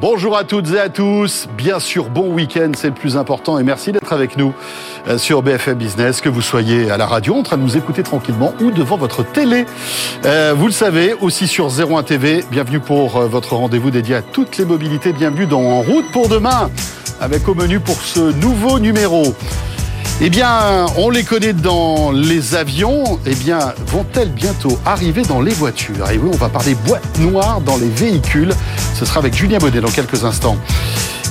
Bonjour à toutes et à tous. Bien sûr, bon week-end, c'est le plus important et merci d'être avec nous euh, sur BFM Business, que vous soyez à la radio en train de nous écouter tranquillement ou devant votre télé. Euh, vous le savez, aussi sur 01 TV, bienvenue pour euh, votre rendez-vous dédié à toutes les mobilités. Bienvenue dans En route pour demain avec au menu pour ce nouveau numéro. Eh bien, on les connaît dans les avions. Eh bien, vont-elles bientôt arriver dans les voitures? Et oui, on va parler boîte noire dans les véhicules. Ce sera avec Julien Bonnet dans quelques instants.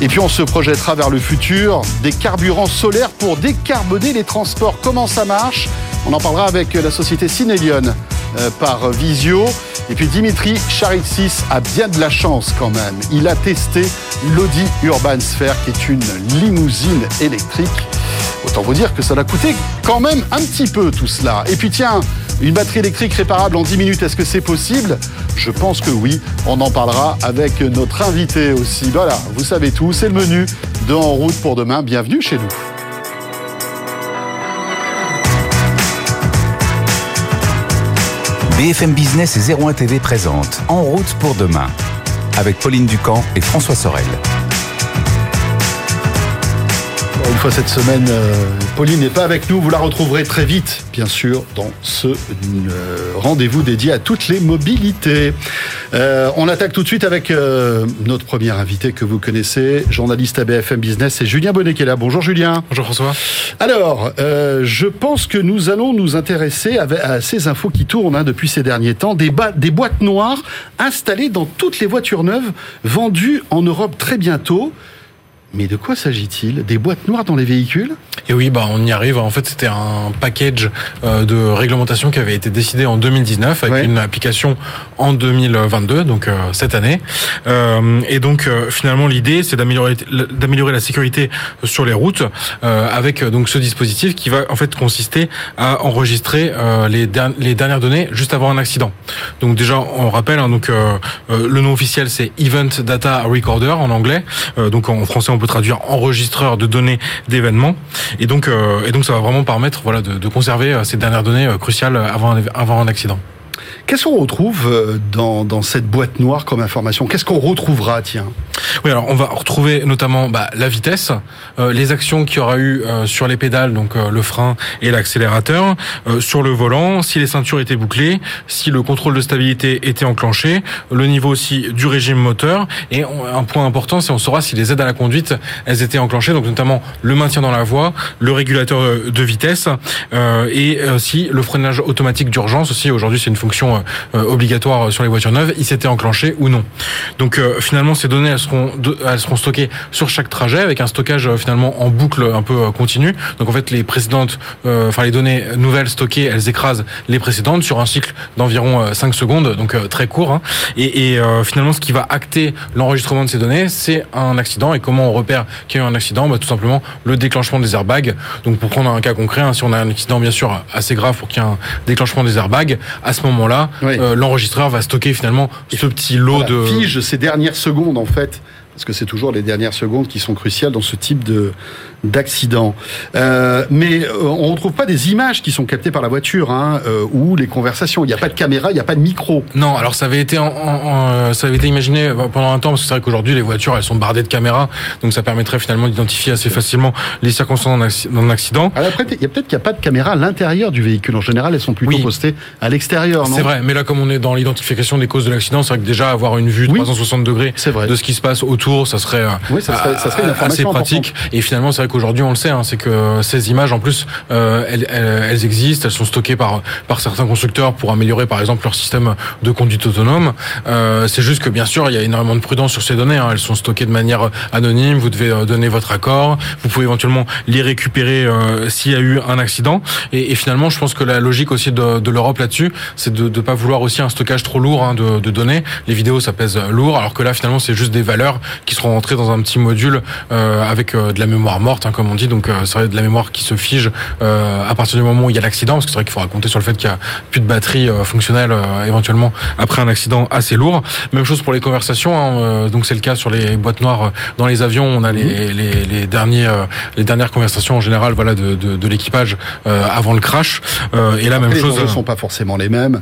Et puis on se projettera vers le futur, des carburants solaires pour décarboner les transports. Comment ça marche? On en parlera avec la société Cinelion euh, par Visio. Et puis Dimitri Charitsis a bien de la chance quand même. Il a testé l'Audi Urban Sphere qui est une limousine électrique. Autant vous dire que ça l'a coûté quand même un petit peu tout cela. Et puis tiens, une batterie électrique réparable en 10 minutes, est-ce que c'est possible? Je pense que oui. On en parlera avec notre invité aussi. Voilà, vous savez tout, c'est le menu de En route pour demain. Bienvenue chez nous. BFM Business et 01 TV présente En route pour demain avec Pauline Ducamp et François Sorel. Une fois cette semaine, euh, Pauline n'est pas avec nous. Vous la retrouverez très vite, bien sûr, dans ce euh, rendez-vous dédié à toutes les mobilités. Euh, on attaque tout de suite avec notre premier invité que vous connaissez, journaliste à BFM Business, c'est Julien Bonnet qui est là. Bonjour Julien. Bonjour François. Alors, je pense que nous allons nous intéresser à, ces infos qui tournent hein, depuis ces derniers temps, des, des boîtes noires installées dans toutes les voitures neuves vendues en Europe très bientôt. Mais de quoi s'agit-il? Des boîtes noires dans les véhicules? Et oui, bah on y arrive. En fait, c'était un package euh, de réglementation qui avait été décidé en 2019 avec une application en 2022, donc euh, cette année. Euh, et donc finalement, l'idée, c'est d'améliorer d'améliorer la sécurité sur les routes avec donc ce dispositif qui va en fait consister à enregistrer les, les dernières données juste avant un accident. Donc déjà, on rappelle, hein, donc le nom officiel c'est Event Data Recorder en anglais. donc en français, on traduire enregistreur de données d'événements. Et donc, euh, et donc, ça va vraiment permettre, voilà, de, conserver euh, ces dernières données euh, cruciales avant un accident. Qu'est-ce qu'on retrouve euh, dans, cette boîte noire comme information? Qu'est-ce qu'on retrouvera, tiens? Oui, alors on va retrouver notamment bah, la vitesse, euh, les actions qu'il y aura eu euh, sur les pédales, donc le frein et l'accélérateur, sur le volant, si les ceintures étaient bouclées, si le contrôle de stabilité était enclenché, le niveau aussi du régime moteur, et un point important, c'est on saura si les aides à la conduite, elles étaient enclenchées, donc notamment le maintien dans la voie, le régulateur de vitesse, et aussi le freinage automatique d'urgence. Aujourd'hui, c'est une fonction euh, obligatoire sur les voitures neuves, il s'était enclenché ou non. Donc euh, finalement, ces données elles seront stockées sur chaque trajet avec un stockage euh, finalement en boucle un peu continu. Donc en fait, les précédentes, enfin les données nouvelles stockées, elles écrasent les précédentes sur un cycle d'environ 5 secondes, donc très court. Hein. Et, finalement, ce qui va acter l'enregistrement de ces données, c'est un accident. Et comment on repère qu'il y a eu un accident? Bah, Tout simplement le déclenchement des airbags. Donc pour prendre un cas concret, hein, si on a un accident bien sûr assez grave pour qu'il y ait un déclenchement des airbags, à ce moment-là, euh, l'enregistreur va stocker finalement ce petit lot de fige ces dernières secondes en fait parce que c'est toujours les dernières secondes qui sont cruciales dans ce type de d'accident. Euh, mais euh, on ne retrouve pas des images qui sont captées par la voiture hein, euh, ou les conversations. Il n'y a pas de caméra, il n'y a pas de micro. Non, alors ça avait été en, en, ça avait été imaginé pendant un temps parce que c'est vrai qu'aujourd'hui les voitures elles sont bardées de caméras, donc ça permettrait finalement d'identifier assez facilement les circonstances d'un accident. Alors après, il y a peut-être qu'il n'y a pas de caméra à l'intérieur du véhicule. En général, elles sont plutôt postées à l'extérieur. C'est vrai, mais là comme on est dans l'identification des causes de l'accident, c'est vrai que déjà avoir une vue 360 degrés de ce qui se passe autour, ça serait, oui, ça serait, ça serait une assez pratique. Et finalement, c'est vrai qu'aujourd'hui on le sait, hein, c'est que ces images en plus euh, elles, existent, elles sont stockées par certains constructeurs pour améliorer par exemple leur système de conduite autonome. Euh, c'est juste que bien sûr il y a énormément de prudence sur ces données. Hein. Elles sont stockées de manière anonyme. Vous devez euh, donner votre accord. Vous pouvez éventuellement les récupérer s'il y a eu un accident. Et, finalement, je pense que la logique aussi de, l'Europe là-dessus, c'est de ne pas vouloir aussi un stockage trop lourd hein, de, données. Les vidéos ça pèse lourd, alors que là finalement c'est juste des valeurs qui seront rentrées dans un petit module avec de la mémoire morte, hein, comme on dit. Donc euh, ça de la mémoire qui se fige euh, à partir du moment où il y a l'accident, parce que c'est vrai qu'il faudra compter sur le fait qu'il y a plus de batterie euh, fonctionnelle éventuellement après un accident assez lourd. Même chose pour les conversations, hein, donc c'est le cas sur les boîtes noires dans les avions, on a les, les, les derniers les dernières conversations en général voilà de, de, de l'équipage avant le crash. et là même chose. Les ne sont pas forcément les mêmes.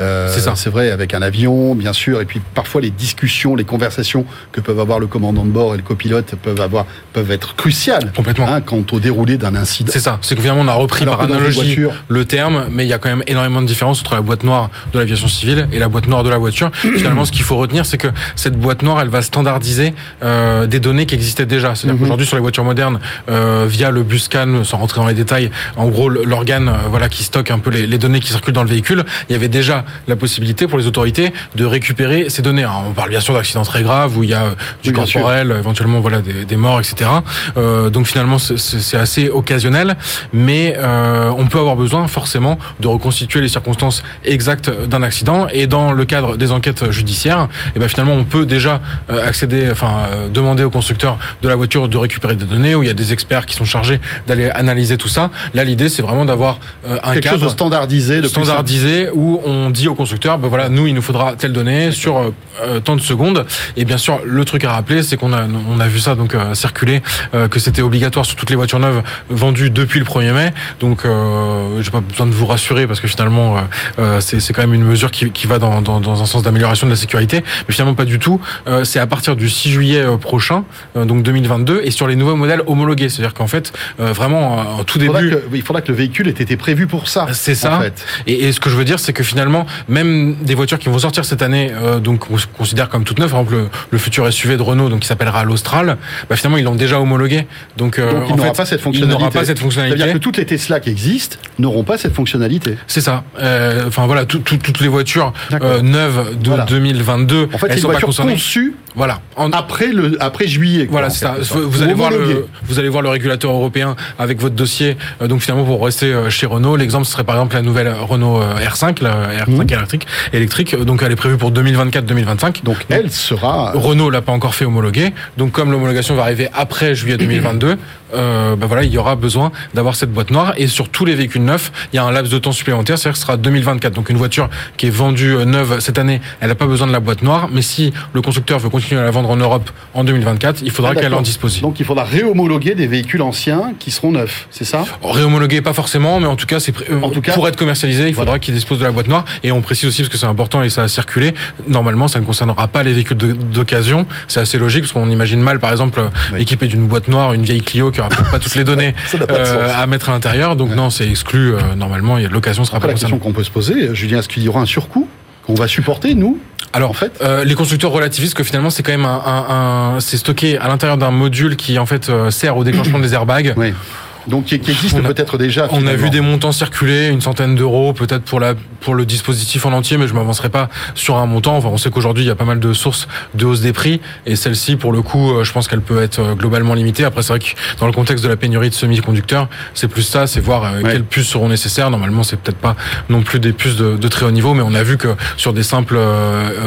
Euh, C'est ça. C'est vrai, avec un avion, bien sûr, et puis parfois les discussions, les conversations que peuvent avoir le commandant de bord et le copilote peuvent avoir peuvent être cruciales. Complètement. hein, quant au déroulé d'un incident. C'est ça, c'est que finalement on a repris Alors par analogie le terme, mais il y a quand même énormément de différence entre la boîte noire de l'aviation civile et la boîte noire de la voiture. finalement, ce qu'il faut retenir, c'est que cette boîte noire, elle va standardiser euh, des données qui existaient déjà. C'est-à-dire Mhm. qu'aujourd'hui sur les voitures modernes, euh, via le buscan, sans rentrer dans les détails, en gros l'organe voilà qui stocke un peu les, les données qui circulent dans le véhicule, il y avait déjà la possibilité pour les autorités de récupérer ces données. Alors, on parle bien sûr d'accidents très graves où il y a du Oui, corporel, éventuellement voilà des, des morts, etc. Euh, donc finalement c'est- assez occasionnel, mais euh, on peut avoir besoin forcément de reconstituer les circonstances exactes d'un accident. Et dans le cadre des enquêtes judiciaires, et ben finalement on peut déjà euh, accéder, enfin euh, demander au constructeur de la voiture de récupérer des données, où il y a des experts qui sont chargés d'aller analyser tout ça. Là l'idée c'est vraiment d'avoir euh, un Quelque cadre chose de standardisé, de standardisé où on dit au constructeur, ben voilà, nous il nous faudra telle donnée sur euh, tant de secondes. Et bien sûr, le truc à rappeler, c'est qu'on a on a vu ça donc euh, circuler euh, que c'était obligatoire sur toutes les voitures neuves vendues depuis le 1er mai. Donc euh, j'ai pas besoin de vous rassurer parce que finalement c'est c'est quand même une mesure qui, qui va dans, dans, dans un sens d'amélioration de la sécurité, mais finalement pas du tout. Euh, c'est à partir du 6 juillet prochain, euh, donc 2022, et sur les nouveaux modèles homologués. C'est-à-dire qu'en fait, euh, vraiment en tout Il début. que, il faudra que le véhicule ait été prévu pour ça. C'est ça. En fait. Et, et ce que je veux dire, c'est que finalement, même des voitures qui vont sortir cette année, euh, donc on se considère comme toutes neuves, par exemple le, le futur SUV de Renault, donc qui s'appellera l'Austral, bah finalement ils l'ont déjà homologué. Donc, euh, Donc il n'aura pas cette il fonctionnalité. n'aura pas cette C'est-à-dire fonctionnalité. que toutes les Tesla qui existent n'auront pas cette fonctionnalité. C'est ça. Euh, Enfin voilà, tout- tout- toutes les voitures euh, neuves de Voilà. 2022, En fait, elles sont pas voiture concernées. conçue Voilà. En- après, le, après juillet. quoi, Voilà, c'est ça. Vous, allez voir le, vous allez voir le régulateur européen avec votre dossier. Euh, donc finalement, pour rester euh, chez Renault, l'exemple serait par exemple la nouvelle Renault euh, R5, la R5 Mhm. électrique, électrique. Donc elle est prévue pour 2024-2025. Donc elle sera. Renault l'a pas encore fait homologuer. Donc comme l'homologation va arriver après juillet 2022, euh, bah voilà, il y aura besoin d'avoir cette boîte noire. Et sur tous les véhicules neufs, il y a un laps de temps supplémentaire, c'est-à-dire que ce sera 2024. Donc une voiture qui est vendue euh, neuve cette année, elle n'a pas besoin de la boîte noire. Mais si le constructeur veut continuer à la vendre en Europe en 2024, il faudra Ah, qu'elle en dispose. Donc il faudra réhomologuer des véhicules anciens qui seront neufs, c'est ça? Réhomologué, pas forcément, mais en tout cas, c'est euh, En tout cas- pour être commercialisé, il faudra Voilà. qu'il dispose de la boîte noire. Et on précise aussi parce que c'est important et ça a circulé. Normalement, ça ne concernera pas les véhicules d'occasion. C'est assez logique parce qu'on imagine mal, par exemple, Oui. équipé d'une boîte noire, une vieille Clio qui aura peut-être pas toutes les données euh, à mettre à l'intérieur. Donc non, c'est exclu. euh, normalement, l'occasion sera Après, pas la question qu'on peut se poser, Julien, est-ce qu'il y aura un surcoût qu'on va supporter, nous Alors, en fait? euh, les constructeurs relativisent que finalement, c'est quand même un, un- un- c'est stocké à l'intérieur d'un module qui en fait euh, sert au déclenchement des airbags. Oui. Donc qui, qui existe peut-être déjà. On a vu des montants circuler, une centaine d'euros peut-être pour la pour le dispositif en entier, mais je m'avancerai pas sur un montant. Enfin, on sait qu'aujourd'hui il y a pas mal de sources de hausse des prix et celle-ci, pour le coup, euh, je pense qu'elle peut être euh, globalement limitée. Après, c'est vrai que dans le contexte de la pénurie de semi-conducteurs, c'est plus ça, c'est voir euh, Ouais. quelles puces seront nécessaires. Normalement, c'est peut-être pas non plus des puces de, de très haut niveau, mais on a vu que sur des simples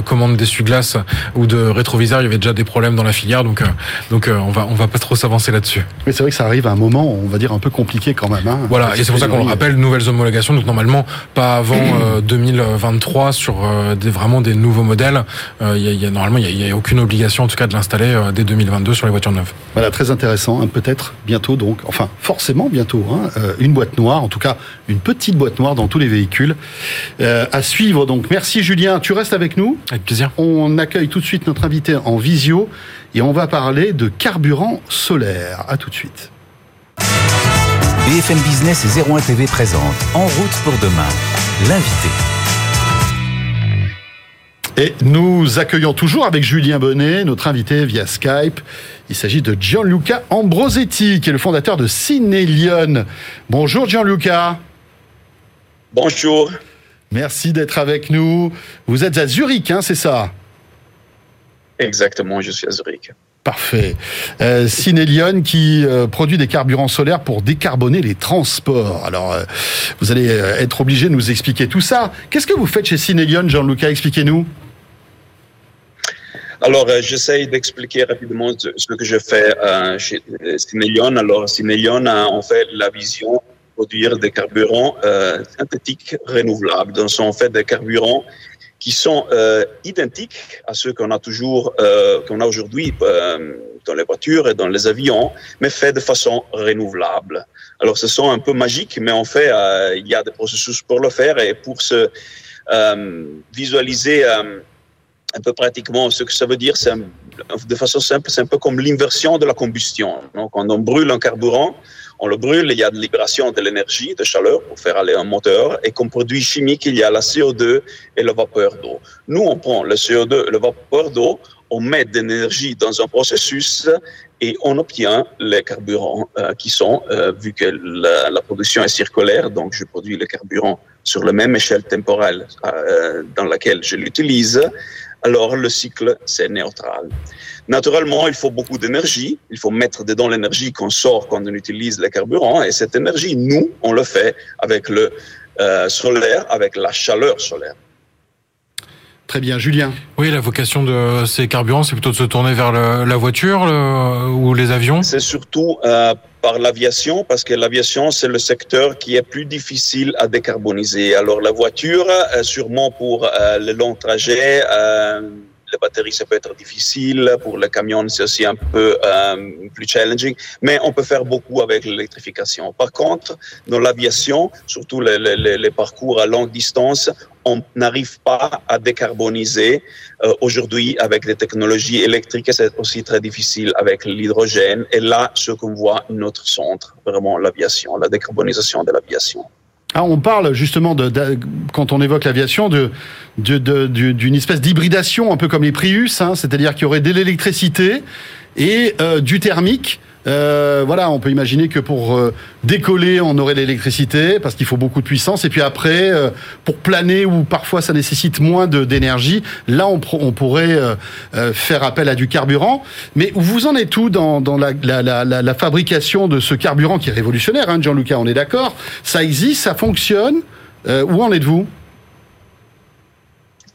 commandes d'essuie-glace ou de rétroviseurs, il y avait déjà des problèmes dans la filière. Donc, donc on va on va pas trop s'avancer là-dessus. Mais c'est vrai que ça arrive à un moment, on va dire, un peu compliqué quand même. hein. Voilà, et c'est pour ça qu'on le rappelle, nouvelles homologations, donc normalement pas avant euh, 2023 sur euh, des, vraiment des nouveaux modèles. Euh, Il y a, il y a- normalement, il n'y a, aucune obligation en tout cas de l'installer euh, dès 2022 sur les voitures neuves. Voilà, très intéressant. hein, Peut-être bientôt, donc, enfin, forcément bientôt, hein, euh, une boîte noire, en tout cas, une petite boîte noire dans tous les véhicules. Euh, à suivre, donc. Merci, Julien. Tu restes avec nous? Avec plaisir. On accueille tout de suite notre invité en visio et on va parler de carburant solaire. À tout de suite. BFM Business et 01 TV présente En route pour demain. L'invité. Et nous accueillons toujours avec Julien Bonnet, notre invité via Skype. Il s'agit de Gianluca Ambrosetti, qui est le fondateur de Cinelion. Bonjour Gianluca. Bonjour. Merci d'être avec nous. Vous êtes à Zurich, hein, c'est ça? Exactement, je suis à Zurich. Parfait. Euh, qui euh, produit des carburants solaires pour décarboner les transports. Alors, euh, vous allez euh, être obligé de nous expliquer tout ça. Qu'est-ce que vous faites chez Cinelion, Jean-Luca Expliquez-nous. Alors, euh, j'essaie d'expliquer rapidement ce, que je fais chez Cinelion. Alors, Cinelion a en fait la vision de produire des carburants synthétiques renouvelables. Donc, en fait des carburants qui sont euh, identiques à ceux qu'on a toujours, euh, qu'on a aujourd'hui euh, dans les voitures et dans les avions, mais faits de façon renouvelable. Alors, ce sont un peu magiques, mais en fait, il y a des processus pour le faire et pour ce visualiser un peu pratiquement ce que ça veut dire, de façon simple, c'est un peu comme l'inversion de la combustion. Donc, quand on brûle un carburant, on le brûle, il y a de libération de l'énergie, de chaleur pour faire aller un moteur. Et comme produit chimique, il y a la CO2 et la vapeur d'eau. Nous, on prend le CO2 et la vapeur d'eau, on met de l'énergie dans un processus et on obtient les carburants euh, qui sont, euh, vu que la, production est circulaire, donc je produis le carburant sur la même échelle temporelle euh, dans laquelle je l'utilise, alors le cycle, c'est neutral. Naturellement, il faut beaucoup d'énergie. Il faut mettre dedans l'énergie qu'on sort quand on utilise les carburants. Et cette énergie, nous, on le fait avec le euh, solaire, avec la chaleur solaire. Très bien, Julien. Oui, la vocation de ces carburants, c'est plutôt de se tourner vers le, la voiture le, ou les avions? C'est surtout euh, par l'aviation, parce que l'aviation, c'est le secteur qui est plus difficile à décarboniser. Alors la voiture, euh, sûrement pour euh, les longs trajets, euh, les batteries, ça peut être difficile. Pour le camion, c'est aussi un peu euh, plus challenging. Mais on peut faire beaucoup avec l'électrification. Par contre, dans l'aviation, surtout les, les, les, parcours à longue distance, on n'arrive pas à décarboniser euh, aujourd'hui avec des technologies électriques. C'est aussi très difficile avec l'hydrogène. Et là, ce qu'on voit, notre centre, vraiment l'aviation, la décarbonisation de l'aviation. Ah, on parle justement de, de quand on évoque l'aviation de d'une espèce d'hybridation un peu comme les Prius, hein, c'est-à-dire qu'il y aurait de l'électricité et euh, du thermique. Euh, voilà, on peut imaginer que pour euh, décoller, on aurait l'électricité parce qu'il faut beaucoup de puissance. Et puis après, euh, pour planer ou parfois ça nécessite moins d'énergie, là on, pourrait faire appel à du carburant. Mais vous en êtes où dans, la, fabrication de ce carburant qui est révolutionnaire, hein, Gianluca On est d'accord Ça existe, ça fonctionne. où en êtes-vous?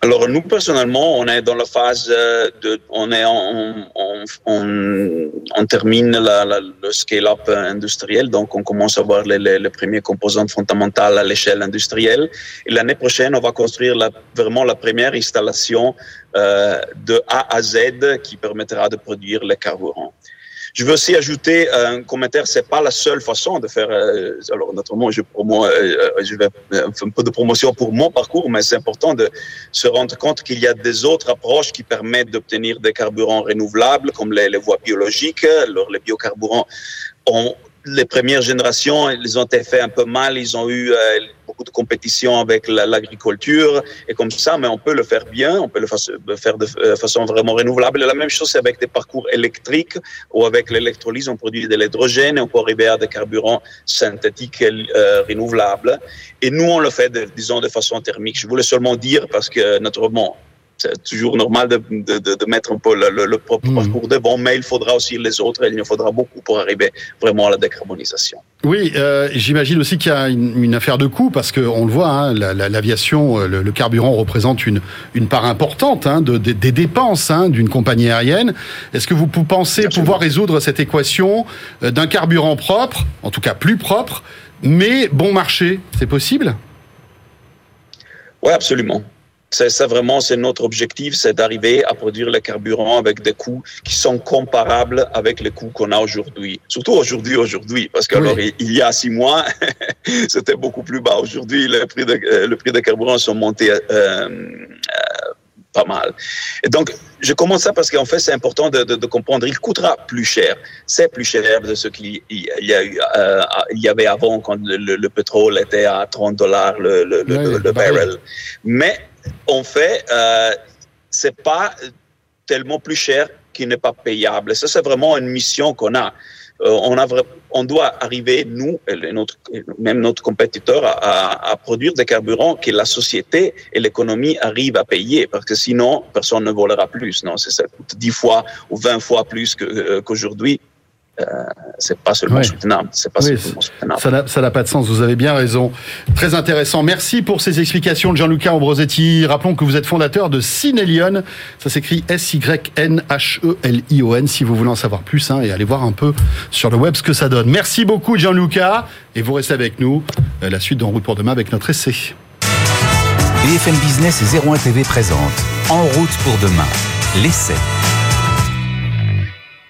Alors nous personnellement, on est dans la phase de, on est en, on, on, on termine la, la, le scale-up industriel, donc on commence à voir les, les, les premiers composantes fondamentales à l'échelle industrielle. Et l'année prochaine, on va construire la, vraiment la première installation euh, de A à Z qui permettra de produire les carburants. Je veux aussi ajouter un commentaire, c'est pas la seule façon de faire. Euh, alors naturellement, je, promo, euh, je vais faire un peu de promotion pour mon parcours, mais c'est important de se rendre compte qu'il y a des autres approches qui permettent d'obtenir des carburants renouvelables, comme les, les voies biologiques. Alors les biocarburants ont les premières générations, ils ont été faits un peu mal, ils ont eu euh, beaucoup de compétition avec l'agriculture et comme ça, mais on peut le faire bien, on peut le faire de façon vraiment renouvelable. La même chose, c'est avec des parcours électriques ou avec l'électrolyse, on produit de l'hydrogène et on peut arriver à des carburants synthétiques euh, renouvelables. Et nous, on le fait, de, disons, de façon thermique. Je voulais seulement dire parce que, naturellement, c'est toujours normal de, de, de, mettre un peu le, le, le propre mmh. parcours devant, mais il faudra aussi les autres il nous faudra beaucoup pour arriver vraiment à la décarbonisation. Oui, euh, j'imagine aussi qu'il y a une, une, affaire de coût parce qu'on le voit, hein, l'aviation, la, la, le, le, carburant représente une, une part importante hein, de, de, des dépenses hein, d'une compagnie aérienne. Est-ce que vous pensez Absolument. pouvoir résoudre cette équation euh, d'un carburant propre, en tout cas plus propre, mais bon marché? C'est possible? Oui, absolument. C'est ça vraiment, c'est notre objectif, c'est d'arriver à produire le carburant avec des coûts qui sont comparables avec les coûts qu'on a aujourd'hui. Surtout aujourd'hui, aujourd'hui, parce que oui. alors, il y a six mois, c'était beaucoup plus bas. Aujourd'hui, le prix de le prix des carburants sont montés euh, euh, pas mal. Et donc, je commence ça parce qu'en fait, c'est important de, de, de, comprendre. Il coûtera plus cher. C'est plus cher de ce qu'il y, a eu, euh, il y avait avant quand le, le, le, pétrole était à 30 dollars le, le, oui, le barrel. Mais en fait, euh, c'est pas tellement plus cher qu'il n'est pas payable. Ça, c'est vraiment une mission qu'on a. Euh, on, doit arriver, nous, et même notre compétiteur, à, produire des carburants que la société et l'économie arrivent à payer, parce que sinon, personne ne volera plus. Non, coûte 10 fois ou 20 fois plus qu'aujourd'hui. Que, euh, c'est pas seulement oui. soutenable. C'est pas oui, seulement soutenable. Ça n'a pas de sens. Vous avez bien raison. Très intéressant. Merci pour ces explications, Gianluca Ambrosetti. Rappelons que vous êtes fondateur de Synelion. Ça s'écrit S-Y-N-H-E-L-I-O-N. Si vous voulez en savoir plus, hein, et aller voir un peu sur le web ce que ça donne. Merci beaucoup, Gianluca. Et vous restez avec nous. Euh, la suite d'En route pour demain avec notre essai. BFM Business et 01 TV présente En route pour demain. L'essai.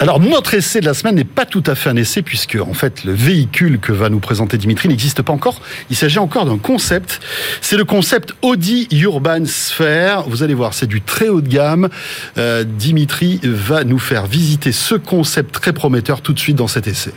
Alors notre essai de la semaine n'est pas tout à fait un essai puisque en fait le véhicule que va nous présenter Dimitri n'existe pas encore. Il s'agit encore d'un concept. C'est le concept Audi Urban Sphere. Vous allez voir, c'est du très haut de gamme. Euh, Dimitri va nous faire visiter ce concept très prometteur tout de suite dans cet essai.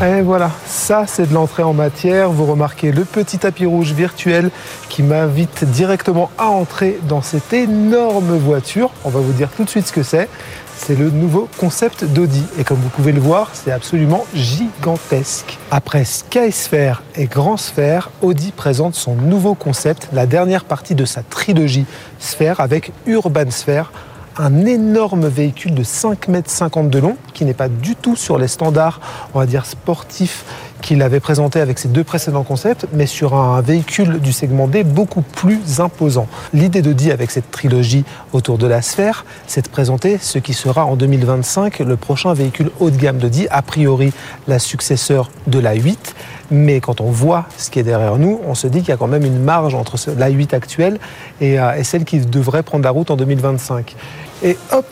Et voilà, ça c'est de l'entrée en matière. Vous remarquez le petit tapis rouge virtuel qui m'invite directement à entrer dans cette énorme voiture. On va vous dire tout de suite ce que c'est. C'est le nouveau concept d'Audi. Et comme vous pouvez le voir, c'est absolument gigantesque. Après Skysphere et Grand Sphere, Audi présente son nouveau concept, la dernière partie de sa trilogie Sphere avec Urban Sphere un énorme véhicule de 5,50 mètres de long, qui n'est pas du tout sur les standards, on va dire, sportifs qu'il avait présenté avec ses deux précédents concepts, mais sur un véhicule du segment D beaucoup plus imposant. L'idée de d'Audi avec cette trilogie autour de la sphère, c'est de présenter ce qui sera en 2025 le prochain véhicule haut de gamme d'Audi, a priori la successeur de la 8. Mais quand on voit ce qui est derrière nous, on se dit qu'il y a quand même une marge entre la 8 actuelle euh, et celle qui devrait prendre la route en 2025. Et hop,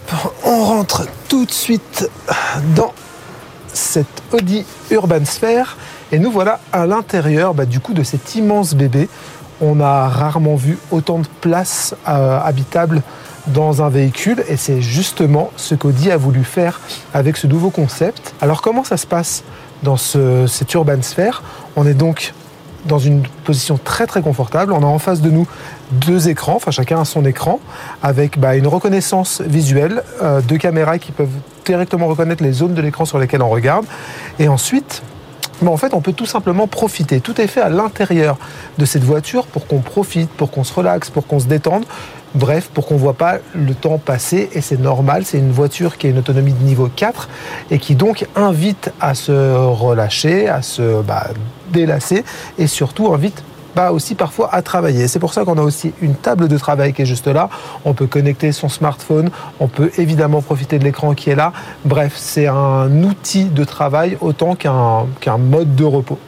on rentre tout de suite dans cette Audi Urban Sphere. Et nous voilà à l'intérieur bah, du coup de cet immense bébé. On a rarement vu autant de place euh, habitable dans un véhicule et c'est justement ce qu'Audi a voulu faire avec ce nouveau concept. Alors comment ça se passe dans ce, cette Urban Sphere On est donc dans une position très très confortable. On a en face de nous deux écrans, enfin chacun a son écran, avec bah, une reconnaissance visuelle, euh, deux caméras qui peuvent directement reconnaître les zones de l'écran sur lesquelles on regarde. Et ensuite, bah, en fait, on peut tout simplement profiter. Tout est fait à l'intérieur de cette voiture pour qu'on profite, pour qu'on se relaxe, pour qu'on se détende. Bref, pour qu'on ne voit pas le temps passer, et c'est normal, c'est une voiture qui a une autonomie de niveau 4 et qui donc invite à se relâcher, à se bah, délasser et surtout invite pas aussi parfois à travailler. C'est pour ça qu'on a aussi une table de travail qui est juste là. On peut connecter son smartphone, on peut évidemment profiter de l'écran qui est là. Bref, c'est un outil de travail autant qu'un mode de repos.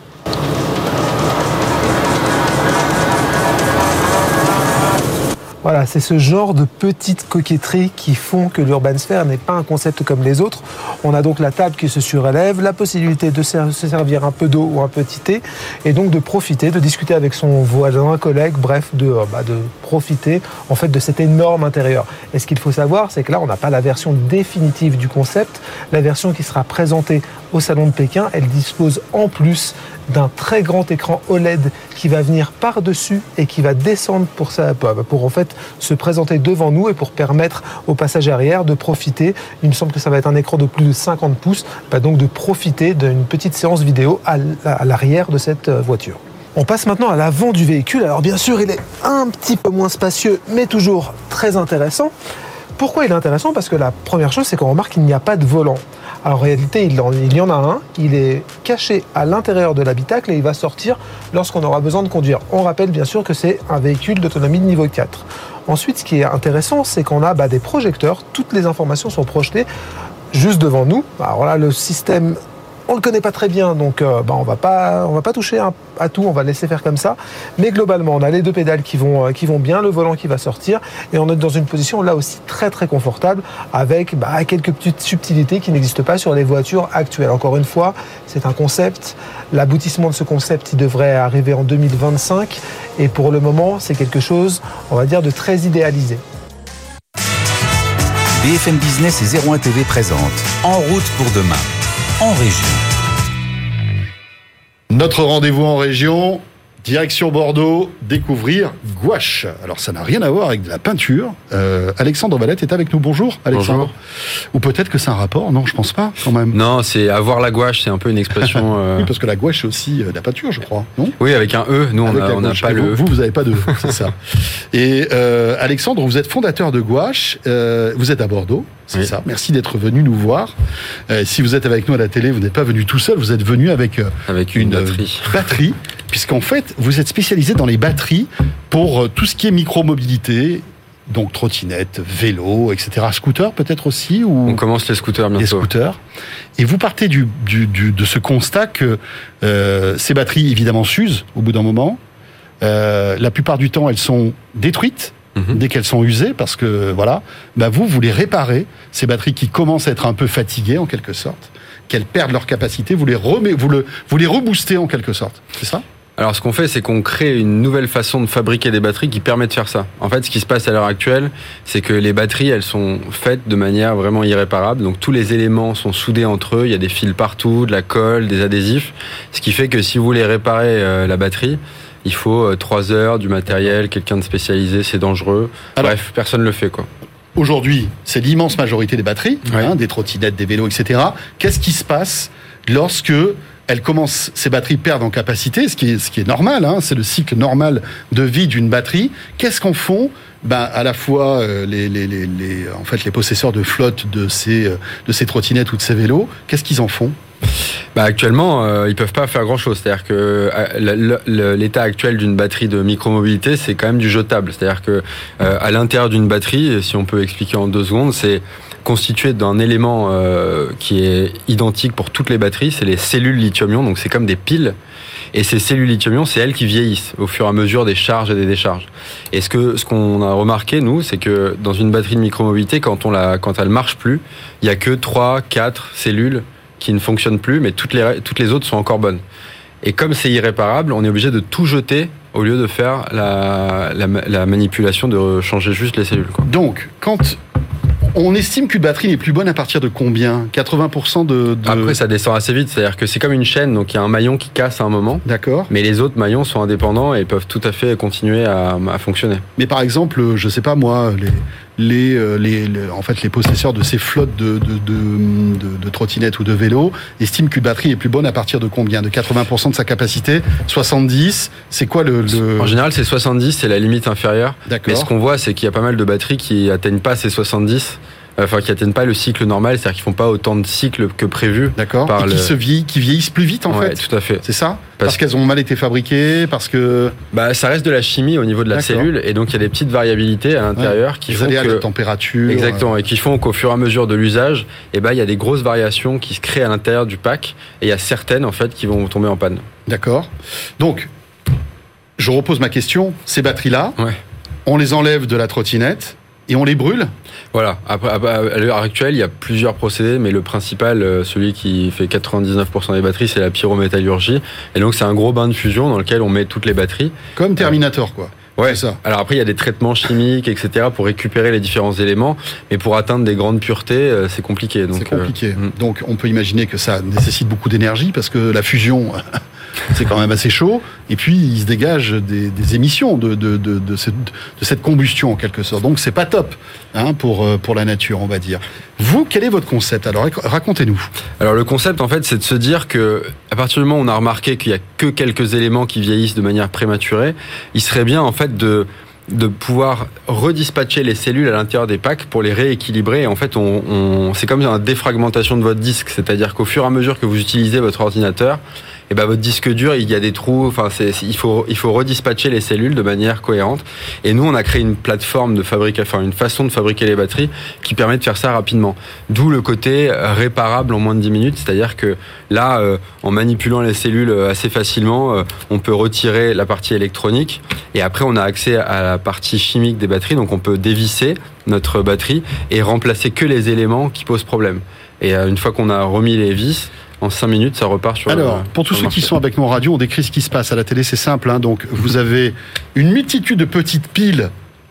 Voilà, c'est ce genre de petites coquetteries qui font que l'Urban Sphere n'est pas un concept comme les autres. On a donc la table qui se surélève, la possibilité de se servir un peu d'eau ou un petit thé, et donc de profiter, de discuter avec son voisin, collègue, bref, de, euh, bah, de profiter en fait de cet énorme intérieur. Et ce qu'il faut savoir, c'est que là, on n'a pas la version définitive du concept. La version qui sera présentée au salon de Pékin, elle dispose en plus d'un très grand écran OLED qui va venir par-dessus et qui va descendre pour, en fait se présenter devant nous et pour permettre au passage arrière de profiter. Il me semble que ça va être un écran de plus de 50 pouces, bah donc de profiter d'une petite séance vidéo à l'arrière de cette euh, voiture. On passe maintenant à l'avant du véhicule. Alors bien sûr, il est un petit peu moins spacieux, mais toujours très intéressant. Pourquoi il est intéressant? Parce que la première chose, c'est qu'on remarque qu'il n'y a pas de volant. Alors, en réalité, il, y en a un. Il est caché à l'intérieur de l'habitacle et il va sortir lorsqu'on aura besoin de conduire. On rappelle bien sûr que c'est un véhicule d'autonomie de niveau 4. Ensuite, ce qui est intéressant, c'est qu'on a bah, des projecteurs. Toutes les informations sont projetées juste devant nous. Alors là, le système on le connaît pas très bien, donc euh, bah, on va pas, on va pas toucher à tout, on va laisser faire comme ça. Mais globalement, on a les deux pédales qui vont, euh, qui vont bien, le volant qui va sortir, et on est dans une position là aussi très très confortable, avec bah, quelques petites subtilités qui n'existent pas sur les voitures actuelles. Encore une fois, c'est un concept. L'aboutissement de ce concept, devrait arriver en 2025, et pour le moment, c'est quelque chose, on va dire, de très idéalisé. BFM Business et 01 TV présente En route pour demain région. Notre rendez-vous en région, Direction Bordeaux, découvrir gouache. Alors ça n'a rien à voir avec de la peinture. Euh, Alexandre Valette est avec nous. Bonjour Alexandre. Bonjour. Ou peut-être que c'est un rapport. Non, je pense pas quand même. Non, c'est avoir la gouache, c'est un peu une expression. Euh... oui, parce que la gouache c'est aussi euh, de la peinture, je crois. Non? Oui, avec un E. Nous, on n'a pas le. E. Vous, vous n'avez pas de. E, c'est ça. Et euh, Alexandre, vous êtes fondateur de gouache. Vous êtes à Bordeaux. C'est oui. ça. Merci d'être venu nous voir. Si vous êtes avec nous à la télé, vous n'êtes pas venu tout seul. Vous êtes venu avec avec une, une batterie. batterie puisqu'en fait, vous êtes spécialisé dans les batteries pour euh, tout ce qui est micromobilité, donc trottinette, vélo, etc. Scooter peut-être aussi ou On commence les scooters bientôt. Les scooters. Et vous partez du, du, du de ce constat que euh, ces batteries évidemment s'usent au bout d'un moment. Euh, la plupart du temps, elles sont détruites. dès qu'elles sont usées, parce que voilà, bah vous, vous les réparez, ces batteries qui commencent à être un peu fatiguées en quelque sorte, qu'elles perdent leur capacité, vous les, remet, vous, le, vous les reboostez en quelque sorte. C'est ça? Alors ce qu'on fait, c'est qu'on crée une nouvelle façon de fabriquer des batteries qui permet de faire ça. En fait, ce qui se passe à l'heure actuelle, c'est que les batteries, elles sont faites de manière vraiment irréparable. Donc tous les éléments sont soudés entre eux. Il y a des fils partout, de la colle, des adhésifs. Ce qui fait que si vous voulez réparer euh, la batterie, il faut euh, trois heures, du matériel, quelqu'un de spécialisé, c'est dangereux. Alors- Bref, personne ne le fait quoi. Aujourd'hui, c'est l'immense majorité des batteries, Ouais. hein, des trottinettes, des vélos, etc. Qu'est-ce qui se passe lorsque elles commencent, ces batteries perdent en capacité, ce qui est, ce qui est normal, hein, c'est le cycle normal de vie d'une batterie. Qu'est-ce qu'en font ben, à la fois euh, les, les, les, les- en fait, les possesseurs de flotte de ces, euh, de ces trottinettes ou de ces vélos Qu'est-ce qu'ils en font? Bah actuellement, euh, ils peuvent pas faire grand-chose. C'est-à-dire que l'état actuel d'une batterie de micromobilité, c'est quand même du jetable. C'est-à-dire que à l'intérieur d'une batterie, si on peut expliquer en deux secondes, c'est constitué d'un élément euh, qui est identique pour toutes les batteries, c'est les cellules lithium-ion. Donc c'est comme des piles. Et ces cellules lithium-ion, c'est elles qui vieillissent au fur et à mesure des charges et des décharges. Et ce que ce qu'on a remarqué nous, c'est que dans une batterie de micromobilité, quand on la quand elle marche plus, il y a que trois, quatre cellules qui ne fonctionnent plus, mais toutes les toutes les autres sont encore bonnes. Et comme c'est irréparable, on est obligé de tout jeter au lieu de faire la, la, la manipulation de changer juste les cellules. Donc, quand on estime qu'une batterie n'est plus bonne à partir de combien? 80% de... de... Après, ça descend assez vite, c'est-à-dire que c'est comme une chaîne, donc il y a un maillon qui casse à un moment, D'accord. mais les autres maillons sont indépendants et peuvent tout à fait continuer à, à fonctionner. Mais par exemple, je sais pas moi, les, les, euh, les, les- en fait, les possesseurs de ces flottes de, de, de, de- de trottinettes ou de vélos estiment qu'une batterie est plus bonne à partir de combien? De 80% de sa capacité? 70 C'est quoi le... le- En général, c'est 70, c'est la limite inférieure. Mais ce qu'on voit, c'est qu'il y a pas mal de batteries qui atteignent pas ces 70, euh, enfin qui atteignent pas le cycle normal, c'est-à-dire qu'ils font pas autant de cycles que prévu. D'accord. par Et qui le- se vieillissent, qui vieillissent plus vite en ouais, fait tout à fait. C'est ça Parce- Parce qu'elles ont mal été fabriquées, parce que Bah, ça reste de la chimie au niveau de la celles et donc il y a des petites variabilités à l'intérieur qui les font que température. Exactement, et qui font qu'au fur et à mesure de l'usage, eh ben, il y a des grosses variations qui se créent à l'intérieur du pack, et il y a certaines, en fait, qui vont tomber en panne. D'accord. Donc, je repose ma question. Ces batteries-là, Ouais. on les enlève de la trottinette et on les brûle Voilà. Après, à l'heure actuelle, il y a plusieurs procédés, mais le principal, euh, celui qui fait 99% des batteries, c'est la pyrométallurgie. Et donc, c'est un gros bain de fusion dans lequel on met toutes les batteries. Comme Terminator, quoi. Ouais, C'est ça. Alors après, il y a des traitements chimiques, etc., pour récupérer les différents éléments, mais pour atteindre des grandes puretés, euh, c'est compliqué. C'est compliqué. euh, mm. Donc, on peut imaginer que ça nécessite beaucoup d'énergie parce que la fusion, c'est quand même assez chaud. Et puis, il se dégage des, émissions de, cette, combustion en quelque sorte. Donc, c'est pas top hein, pour, euh, pour la nature, on va dire. Vous, quel est votre concept? Alors, rac- racontez-nous. Alors le concept en fait c'est de se dire que à partir du moment où on a remarqué qu'il y a que quelques éléments qui vieillissent de manière prématurée, il serait bien en fait de de pouvoir redispatcher les cellules à l'intérieur des packs pour les rééquilibrer. Et en fait, c'est comme une défragmentation de votre disque, c'est-à-dire qu'au fur et à mesure que vous utilisez votre ordinateur, et ben votre disque dur, il y a des trous. Enfin, il faut il faut redispatcher les cellules de manière cohérente. Et nous, on a créé une plateforme de fabrication, enfin une façon de fabriquer les batteries qui permet de faire ça rapidement. D'où le côté euh, réparable en moins de 10 minutes, c'est-à-dire que là, euh, en manipulant les cellules euh, assez facilement, euh, on peut retirer la partie électronique et après on a accès à la partie chimique des batteries, donc on peut dévisser notre batterie et remplacer que les éléments qui posent problème. Et euh, une fois qu'on a remis les vis, en 5 minutes, ça repart sur Alors, le- pour tous ceux qui sont avec nous en radio, on décrit ce qui se passe à la télé, c'est simple. hein. donc, vous avez une multitude de petites piles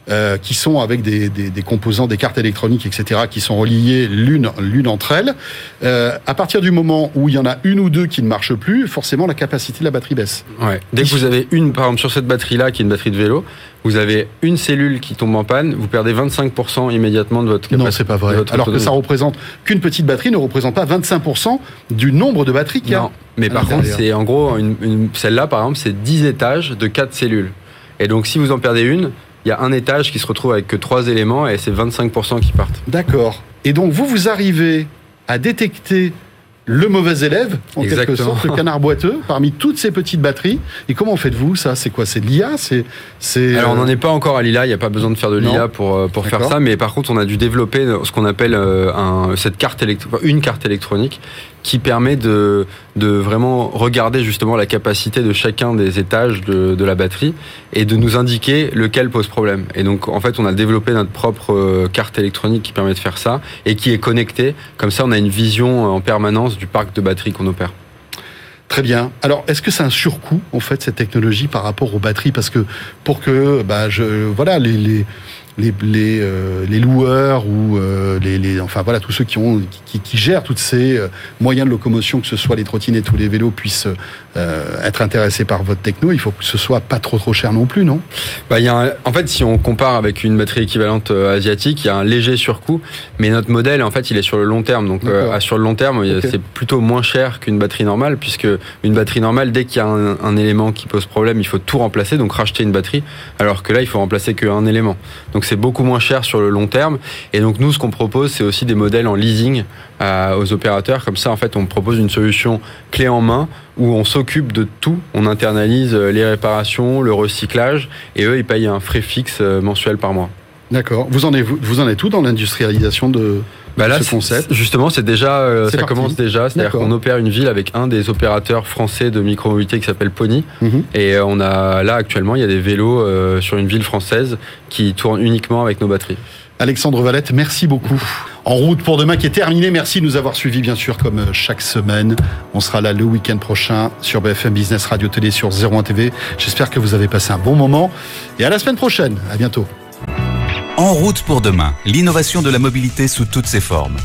euh, qui sont avec des, des- des composants, des cartes électroniques, etc., qui sont reliées l'une l'une entre elles. Euh, à partir du moment où il y en a une ou deux qui ne marchent plus, forcément, la capacité de la batterie baisse. Ouais. Dès que vous avez une, par exemple sur cette batterie-là, qui est une batterie de vélo, vous avez une cellule qui tombe en panne, vous perdez 25% immédiatement de votre capacité. Non, c'est pas vrai. Alors que ça représente qu'une petite batterie ne représente pas 25% du nombre de batteries qu'il y a. Non, mais par contre, c'est en gros, une, une- celle-là, par exemple, c'est 10 étages de 4 cellules. Et donc, si vous en perdez une, il y a un étage qui se retrouve avec que 3 éléments et c'est 25% qui partent. D'accord. Et donc, vous, vous arrivez à détecter le mauvais élève, en quelque sorte, le canard boiteux, parmi toutes ces petites batteries. Et comment faites-vous ça? C'est quoi? C'est de l'IA C'est c'est Alors, on euh, n'en est pas encore à l'IA, il n'y a pas besoin de faire de l'IA pour, euh, pour faire ça, mais par contre, on a dû développer ce qu'on appelle euh, un, cette carte électro- une carte électronique qui permet de, de vraiment regarder justement la capacité de chacun des étages de, de la batterie et de nous indiquer lequel pose problème. Et donc en fait on a développé notre propre euh, carte électronique qui permet de faire ça et qui est connectée. Comme ça on a une vision en permanence du parc de batterie qu'on opère. Très bien. Alors, est-ce que c'est un surcoût en fait cette technologie par rapport aux batteries? Parce que pour que, bah, je, voilà, les, les les, les, euh, les loueurs ou euh, les, les, enfin voilà tous ceux qui ont qui, qui gèrent toutes ces euh, moyens de locomotion, que ce soit les trottinettes ou les vélos, puissent être intéressés par votre techno. Il faut que ce soit pas trop trop cher non plus, non? Bah, il y a un, En fait, si on compare avec une batterie équivalente asiatique, il y a un léger surcoût, mais notre modèle en fait il est sur le long terme. Donc sur le long terme, okay. c'est plutôt moins cher qu'une batterie normale, puisque une batterie normale, dès qu'il y a un, un, élément qui pose problème, il faut tout remplacer, donc racheter une batterie, alors que là il faut remplacer qu'un élément. Donc c'est beaucoup moins cher sur le long terme. Et donc nous, ce qu'on propose, c'est aussi des modèles en leasing euh, aux opérateurs. Comme ça, en fait, on propose une solution clé en main où on s'occupe de tout. On internalise les réparations, le recyclage, et eux, ils payent un frais fixe euh, mensuel par mois. D'accord. Vous en êtes vous en êtes tout dans l'industrialisation de bah là, ce concept Justement, c'est déjà, euh, ça parti. commence déjà. C'est-à-dire qu'on opère une ville avec un des opérateurs français de micromobilité qui s'appelle Pony. Mm -hmm. Et euh, on a là actuellement, il y a des vélos euh, sur une ville française qui tournent uniquement avec nos batteries. Alexandre Valette, merci beaucoup. En route pour demain qui est terminé. Merci de nous avoir suivis, bien sûr, comme chaque semaine. On sera là le week-end prochain sur BFM Business Radio Télé sur 01 TV. J'espère que vous avez passé un bon moment. Et à la semaine prochaine. À bientôt. En route pour demain, l'innovation de la mobilité sous toutes ses formes.